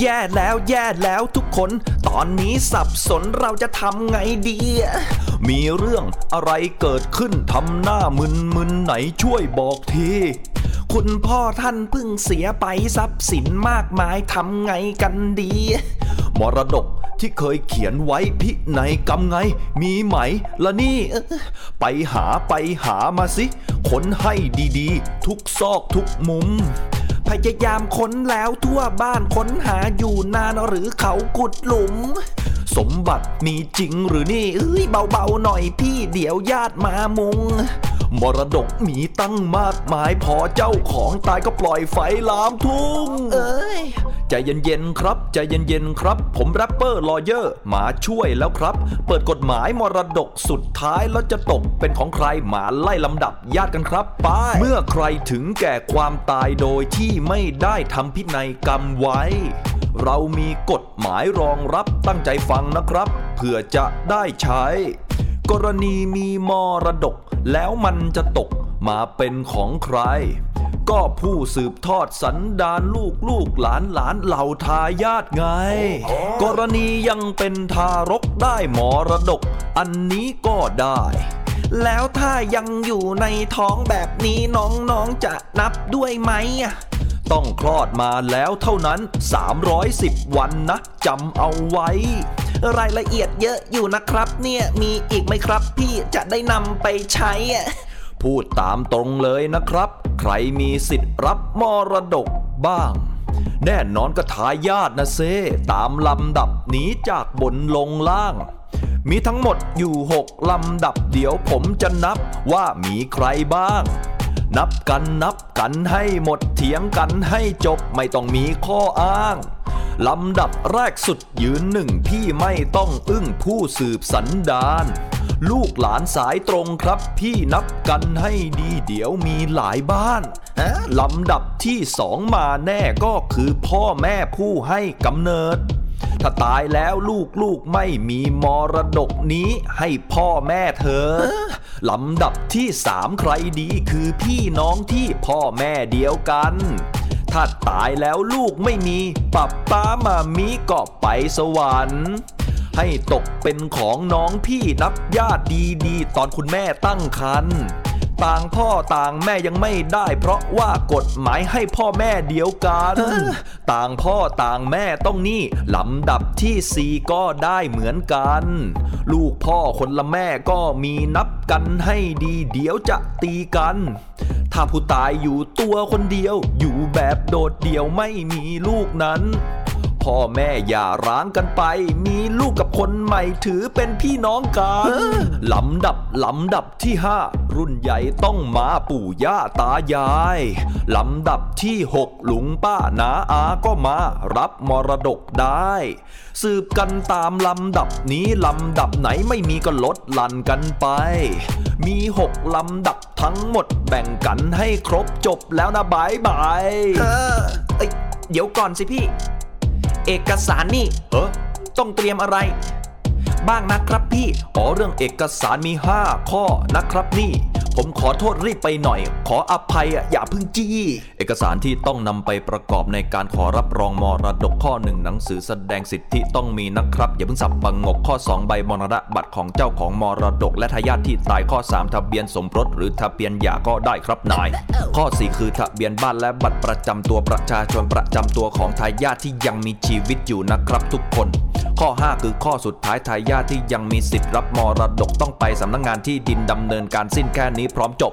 แย่แล้วแย่แล้วทุกคน ตอนนี้สับสนเราจะทำไงดี มีเรื่องอะไรเกิดขึ้นทำหน้ามึนมึนไหนช่วยบอกทีคุณพ่อท่านเพิ่งเสียไปทรัพย์สินมากมายทำไงกันดี มรดกที่เคยเขียนไว้พินัยกรรมไง มีไหมละนี่ ไปหาไปหามาสิ ค้นให้ดีๆ ทุกซอกทุกมุม พยายามค้นแล้วทั่วบ้านค้นหาอยู่นานหรือเขาขุดหลุม สมบัติมีจริงหรือนี่เอ้ยเบาๆหน่อยพี่เดี๋ยวญาติมามุง มรดกมีตั้งมากมายพอเจ้าของตายก็ปล่อยไฟลามทุ่ง เอ้ยใจเย็นๆครับใจเย็นๆครับ ผม rapper lawyer มาช่วยแล้วครับ เปิดกฎหมายมรดกสุดท้ายแล้วจะตกเป็นของใครมาไล่ลำดับญาติกันครับไปเมื่อใครถึงแก่ความตายโดยที่ไม่ได้ทำพินัยกรรมไว้ เรามีกฎหมายรองรับตั้งใจฟังนะครับเพื่อจะได้ใช้ กรณีมีมรดก แล้วมันจะตกมาเป็นของใคร ก็ผู้สืบทอดสันดานลูกลูกหลานหลานเหล่าทายาทไง กรณียังเป็นทารกได้มรดก อันนี้ก็ได้ แล้วถ้ายังอยู่ในท้องแบบนี้น้องๆจะนับด้วยไหมอะต้องคลอดมาแล้วเท่านั้น 310 วันนะจำเอาไว้ รายละเอียดเยอะอยู่นะครับเนี่ยมีอีกไหมครับ พี่จะได้นำไปใช้พูดตามตรงเลยนะครับ ใครมีสิทธิ์รับมรดกบ้าง แน่นอนก็ทายาทนะเซตามลำดับหนีจากบนลงล่าง มีทั้งหมดอยู่ 6 ลำดับเดี๋ยวผมจะนับว่ามีใครบ้าง นับกันนับกันให้หมดเถียงกันให้จบไม่ต้องมีข้ออ้าง ลำดับแรกสุดยืนหนึ่งพี่ไม่ต้องอึ้งผู้สืบสันดานลูกหลานสายตรงครับพี่นับกันให้ดีเดี๋ยวมีหลายบ้านลำดับที่สองมาแน่ก็คือพ่อแม่ผู้ให้กำเนิด ถ้าตายแล้วลูกลูกๆไม่มีมรดกนี้ให้พ่อแม่เธอลำดับที่สามใครดีคือพี่น้องที่พ่อแม่เดียวกัน ถ้าตายแล้วลูกไม่มีปับป้ามามีก็ไปสวรรค์ ให้ตกเป็นของน้องพี่นับญาติดีๆ ตอนคุณแม่ตั้งครรภ์ ต่างพ่อต่างแม่ยังไม่ได้ เพราะว่ากฎหมายให้พ่อแม่เดียวกัน ต่างพ่อต่างแม่ต้องนี่ ลำดับที่สี่ก็ได้เหมือนกัน ลูกพ่อคนละแม่ก็มีนับกันให้ดีเดี๋ยวจะตีกัน ถ้าผู้ตายอยู่ตัวคนเดียว อยู่แบบโดดเดี่ยวไม่มีลูกนั้น พ่อแม่อย่าร้างกันไป มีลูกกับคนใหม่ถือเป็นพี่น้องกันลำดับลำดับที่ห้ารุ่นใหญ่ต้องมาปู่ย่าตายายลำดับที่หกลุงป้านาอาก็มารับมรดกได้ สืบกันตามลำดับนี้ลำดับไหนไม่มีก็ลดหลั่นกันไป มีหกลำดับทั้งหมดแบ่งกันให้ครบจบแล้วนะบายบาย เออเอ้ยเดี๋ยวก่อนสิพี่ เอกสารนี่เออต้องเตรียมอะไร บ้างนะครับพี่อ๋อเรื่องเอกสารมี 5 ข้อนะครับนี่ ผมขอโทษรีบไปหน่อย ขออภัยอะอย่าเพึ่งจี้ เอกสารที่ต้องนำไปประกอบในการขอรับรองมรดกข้อหนึ่งหนังสือแสดงสิทธิต้องมีนะครับ อย่าเพิ่งสับประงกข้อ 2 ใบมรณบัตรของเจ้าของมรดก และทายาทที่ตายข้อ 3 ทะเบียนสมรสหรือทะเบียนหย่าก็ได้ครับนาย ข้อ 4 คือทะเบียนบ้านและบัตรประจำตัวประชาชนประจำตัวของทายาทที่ยังมีชีวิตอยู่นะครับทุกคน ข้อ 5 คือข้อสุดท้ายทายาทที่ยังมีสิทธิ์รับมรดกต้องไปสำนักงานที่ดินดำเนินการสิ้นแค่นี้พร้อมจบ